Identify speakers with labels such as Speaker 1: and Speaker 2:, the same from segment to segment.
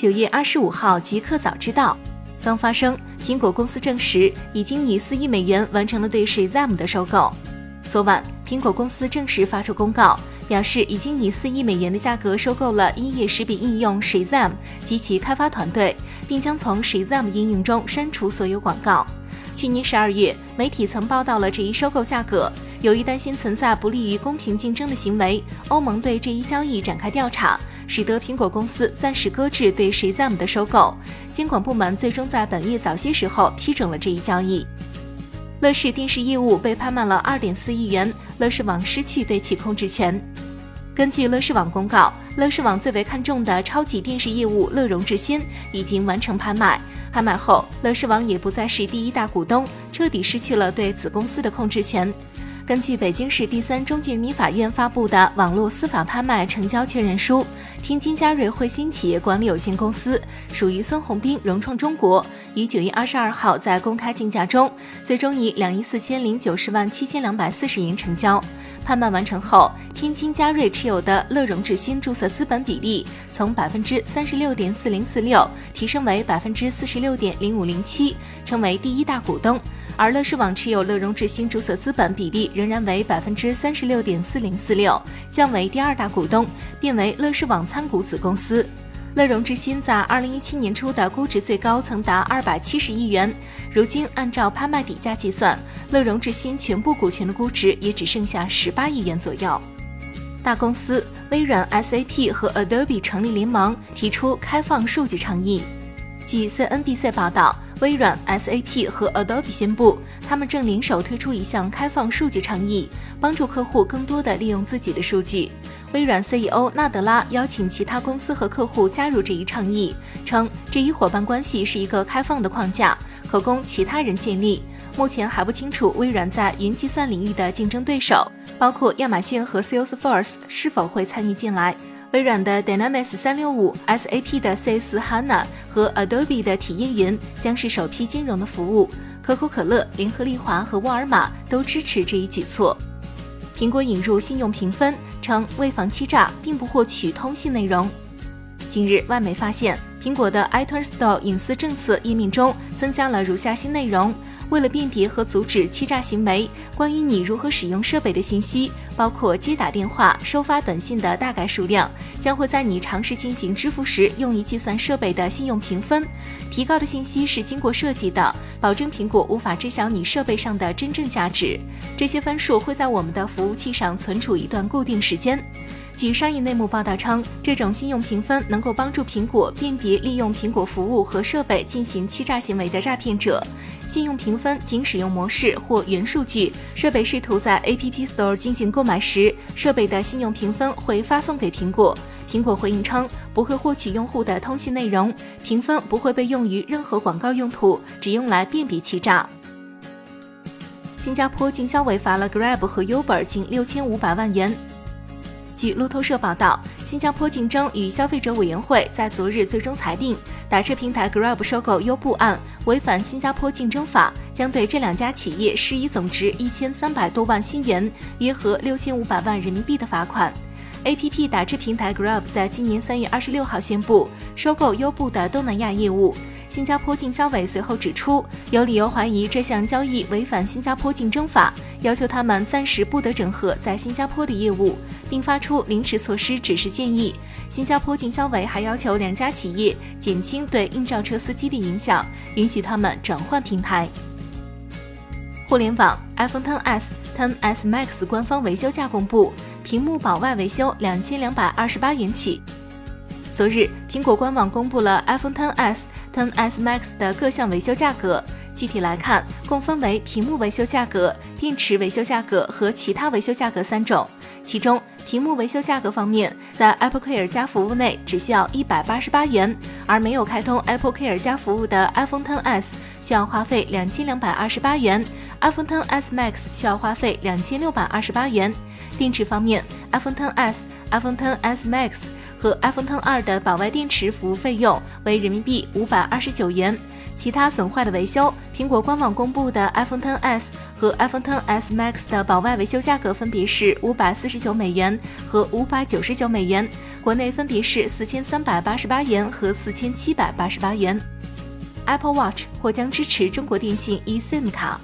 Speaker 1: 九月二十五号即刻早知道。刚发生，苹果公司证实已经以四亿美元完成了对 Shazam 的收购。昨晚，苹果公司正式发出公告，表示已经以四亿美元的价格收购了音乐识别应用 Shazam 及其开发团队，并将从 Shazam 应用中删除所有广告。去年十二月，媒体曾报道了这一收购价格。由于担心存在不利于公平竞争的行为，欧盟对这一交易展开调查，使得苹果公司暂时搁置对 Shazam 的收购。监管部门最终在本月早些时候批准了这一交易。乐视电视业务被拍卖了二点四亿元，乐视网失去对其控制权。根据乐视网公告，乐视网最为看重的超级电视业务乐融致新已经完成拍卖。拍卖后，乐视网也不再是第一大股东，彻底失去了对子公司的控制权。根据北京市第三中级人民法院发布的网络司法拍卖成交确认书，天津嘉瑞汇鑫企业管理有限公司属于孙宏斌融创中国，于九月二十二号在公开竞价中，最终以两亿四千零九十万七千两百四十元成交。拍卖完成后，天津嘉瑞持有的乐融致新注册资本比例从百分之三十六点四零四六提升为百分之四十六点零五零七，成为第一大股东。而乐视网持有乐融致新注册资本比例仍然为百分之三十六点四零四六，降为第二大股东，变为乐视网参股子公司。乐融致新在二零一七年初的估值最高曾达二百七十亿元，如今按照拍卖底价计算，乐融致新全部股权的估值也只剩下十八亿元左右。大公司微软、SAP 和 Adobe 成立联盟，提出开放数据倡议。据 CNBC 报道。微软、SAP 和 Adobe 宣布，他们正联手推出一项开放数据倡议，帮助客户更多地利用自己的数据。微软 CEO 纳德拉邀请其他公司和客户加入这一倡议，称这一伙伴关系是一个开放的框架，可供其他人建立。目前还不清楚微软在云计算领域的竞争对手，包括亚马逊和 Salesforce 是否会参与进来。微软的 Dynamics 三六五、SAP 的 CS HANA 和 Adobe 的体验云将是首批兼容的服务。可口可乐、联合利华和沃尔玛都支持这一举措。苹果引入信用评分，称为防欺诈，并不获取通信内容。近日，外媒发现苹果的 iTunes Store 隐私政策页面中增加了如下新内容。为了辨别和阻止欺诈行为，关于你如何使用设备的信息，包括接打电话、收发短信的大概数量，将会在你尝试进行支付时用于计算设备的信用评分。提高的信息是经过设计的，保证苹果无法知晓你设备上的真正价值。这些分数会在我们的服务器上存储一段固定时间。据商业内幕报道称，这种信用评分能够帮助苹果辨别利用苹果服务和设备进行欺诈行为的诈骗者。信用评分仅使用模式或原数据，设备试图在 App Store 进行购买时，设备的信用评分会发送给苹果。苹果回应称，不会获取用户的通信内容，评分不会被用于任何广告用途，只用来辨别欺诈。新加坡经销委罚了 Grab 和 Uber 近六千五百万元。据路透社报道，新加坡竞争与消费者委员会在昨日最终裁定，打车平台 Grab 收购优步案违反新加坡竞争法，将对这两家企业施以总值一千三百多万新元（约合六千五百万人民币）的罚款。APP 打车平台 Grab 在今年三月二十六号宣布收购优步的东南亚业务。新加坡竞销委随后指出，有理由怀疑这项交易违反新加坡竞争法，要求他们暂时不得整合在新加坡的业务，并发出临时措施指示建议。新加坡经销委还要求两家企业减轻对应召车司机的影响，允许他们转换平台。互联网 iPhone XS、XS Max 官方维修价公布，屏幕保外维修两千两百二十八元起。昨日，苹果官网公布了 iPhone XS。10s Max 的各项维修价格，具体来看，共分为屏幕维修价格、电池维修价格和其他维修价格三种。其中，屏幕维修价格方面，在 Apple Care 加服务内只需要一百八十八元，而没有开通 Apple Care 加服务的 iPhone XS 需要花费两千两百二十八元，iPhone XS Max 需要花费两千六百二十八元。电池方面，iPhone XS、iPhone XS Max。和 iPhone X 二的保外电池服务费用为人民币五百二十九元。其他损坏的维修，苹果官网公布的 iPhone XS 和 iPhone XS Max 的保外维修价格分别是五百四十九美元和五百九十九美元，国内分别是四千三百八十八元和四千七百八十八元。Apple Watch 或将支持中国电信 eSIM 卡。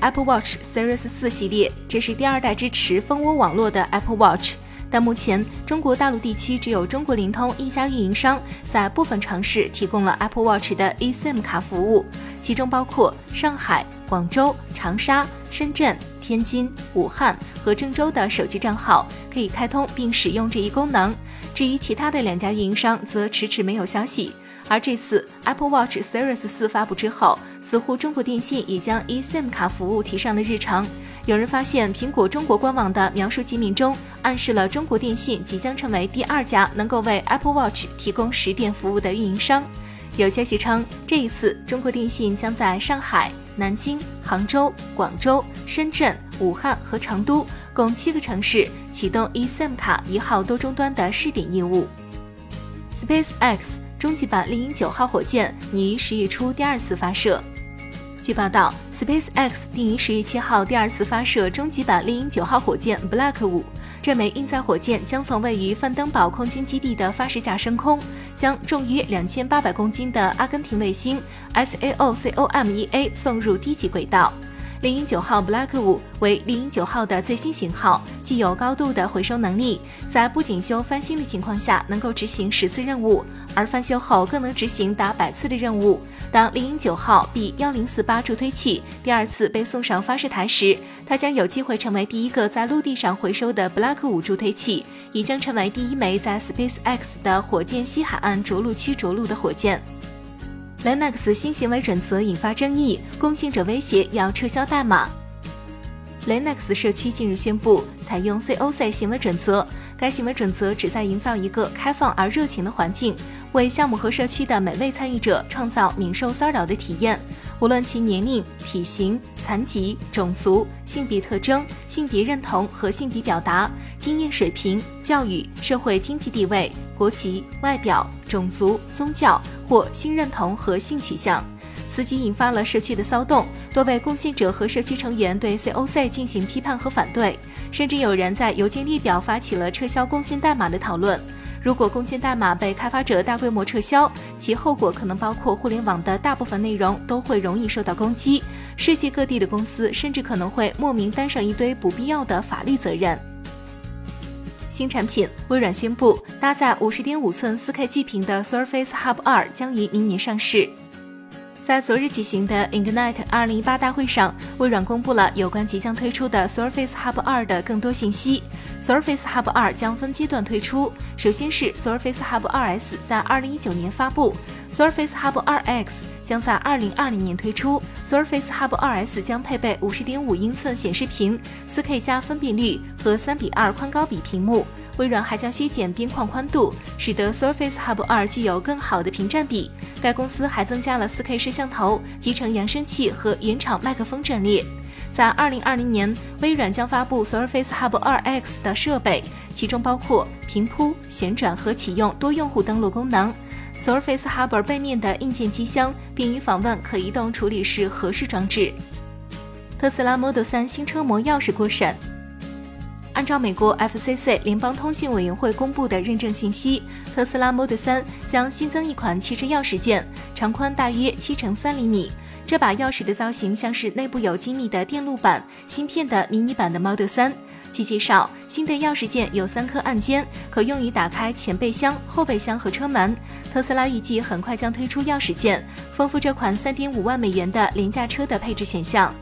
Speaker 1: Apple Watch Series 四系列，这是第二代支持蜂窝网络的 Apple Watch。但目前中国大陆地区只有中国灵通一家运营商在部分城市提供了 Apple Watch 的 eSIM 卡服务，其中包括上海、广州、长沙、深圳、天津、武汉和郑州的手机账号可以开通并使用这一功能。至于其他的两家运营商，则迟迟没有消息。而这次 Apple Watch Series 四发布之后，似乎中国电信也将 eSIM 卡服务提上了日程。有人发现，苹果中国官网的描述界面中暗示了中国电信即将成为第二家能够为 Apple Watch 提供实点服务的运营商。有消息称，这一次中国电信将在上海、南京、杭州、广州、深圳、武汉和成都共七个城市启动 eSIM 卡一号多终端的试点业务。SpaceX 终极版猎鹰九号火箭拟于十月初第二次发射。据报道，SpaceX 定于十月七号第二次发射终极版猎鹰九号火箭 Black 五。这枚运载火箭将从位于范登堡空军基地的发射架升空，将重约两千八百公斤的阿根廷卫星 S A O C O M E A 送入低级轨道。猎鹰九号 Black 五为猎鹰九号的最新型号，具有高度的回收能力，在不检修翻新的情况下，能够执行十次任务，而翻修后更能执行达百次的任务。当猎鹰九号 B 幺零四八助推器第二次被送上发射台时，它将有机会成为第一个在陆地上回收的 Black 五助推器，也将成为第一枚在 SpaceX 的火箭西海岸着陆区着陆的火箭。Linux 新行为准则引发争议，攻信者威胁要撤销代码。Linux 社区近日宣布采用 COC 行为准则，该行为准则旨在营造一个开放而热情的环境，为项目和社区的每位参与者创造免受骚扰的体验。无论其年龄、体型、残疾、种族、性别特征、性别认同和性别表达、经验水平、教育、社会经济地位、国籍、外表、种族、宗教或性认同和性取向，此举引发了社区的骚动。多位贡献者和社区成员对 COC 进行批判和反对，甚至有人在邮件列表发起了撤销贡献代码的讨论。如果贡献代码被开发者大规模撤销，其后果可能包括互联网的大部分内容都会容易受到攻击，世界各地的公司甚至可能会莫名担上一堆不必要的法律责任。新产品，微软宣布搭载五十点五寸四 K 巨屏的 Surface Hub 二将于明年上市。在昨日举行的 Ignite 二零一八大会上，微软公布了有关即将推出的 Surface Hub 二的更多信息。Surface Hub 二将分阶段推出，首先是 Surface Hub 2S 在二零一九年发布，Surface Hub 2X 将在二零二零年推出。Surface Hub 2S 将配备五十点五英寸显示屏、四 K 加分辨率和三比二宽高比屏幕。微软还将削减边框宽度，使得 Surface Hub 2具有更好的屏占比。该公司还增加了 4K 摄像头、集成扬声器和原厂麦克风阵列。在2020年，微软将发布 Surface Hub 2X 的设备，其中包括平铺、旋转和启用多用户登录功能。Surface Hub 背面的硬件机箱便于访问可移动处理式合适装置。特斯拉 Model 3新车模钥匙过审。按照美国 FCC 联邦通讯委员会公布的认证信息，特斯拉 Model 3将新增一款汽车钥匙件，长宽大约七乘三厘米。这把钥匙的造型像是内部有精密的电路板芯片的迷你版的 Model 3。据介绍，新的钥匙件有三颗按键，可用于打开前备箱、后备箱和车门。特斯拉预计很快将推出钥匙件，丰富这款3.5万美元的廉价车的配置选项。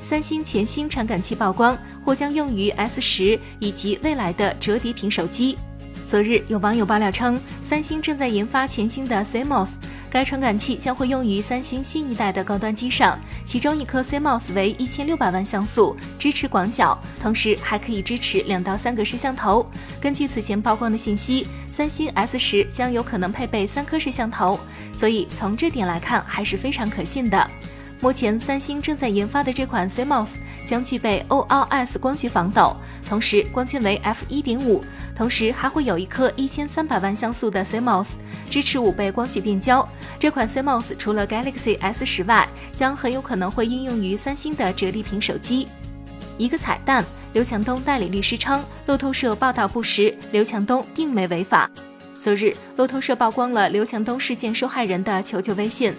Speaker 1: 三星全新传感器曝光，或将用于 S 十以及未来的折叠屏手机。昨日有网友爆料称，三星正在研发全新的 CMOS，该传感器将会用于三星新一代的高端机上。其中一颗 CMOS 为一千六百万像素，支持广角，同时还可以支持两到三个摄像头。根据此前曝光的信息，三星 S 十将有可能配备三颗摄像头，所以从这点来看还是非常可信的。目前，三星正在研发的这款 CMOS 将具备 OLS 光学防抖，同时光圈为 f 1.5，同时还会有一颗一千三百万像素的 CMOS，支持五倍光学变焦。这款 CMOS 除了 Galaxy S 十外，将很有可能会应用于三星的折叠屏手机。一个彩蛋：刘强东代理律师称，路透社报道不实，刘强东并没违法。昨日，路透社曝光了刘强东事件受害人的求救微信。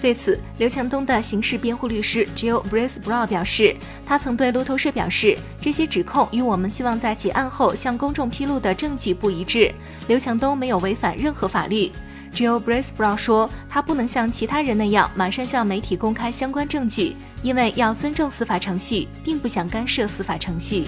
Speaker 1: 对此，刘强东的刑事辩护律师 Jill Bracebrough 表示，他曾对路透社表示，这些指控与我们希望在结案后向公众披露的证据不一致。刘强东没有违反任何法律。Jill Bracebrough 说，他不能像其他人那样马上向媒体公开相关证据，因为要尊重司法程序，并不想干涉司法程序。